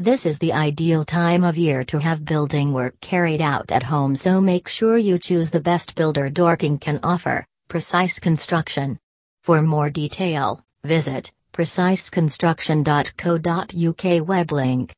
This is the ideal time of year to have building work carried out at home so make sure you choose the best builder Dorking can offer, Precise Construction. For more detail, visit preciseconstruction.co.uk web link.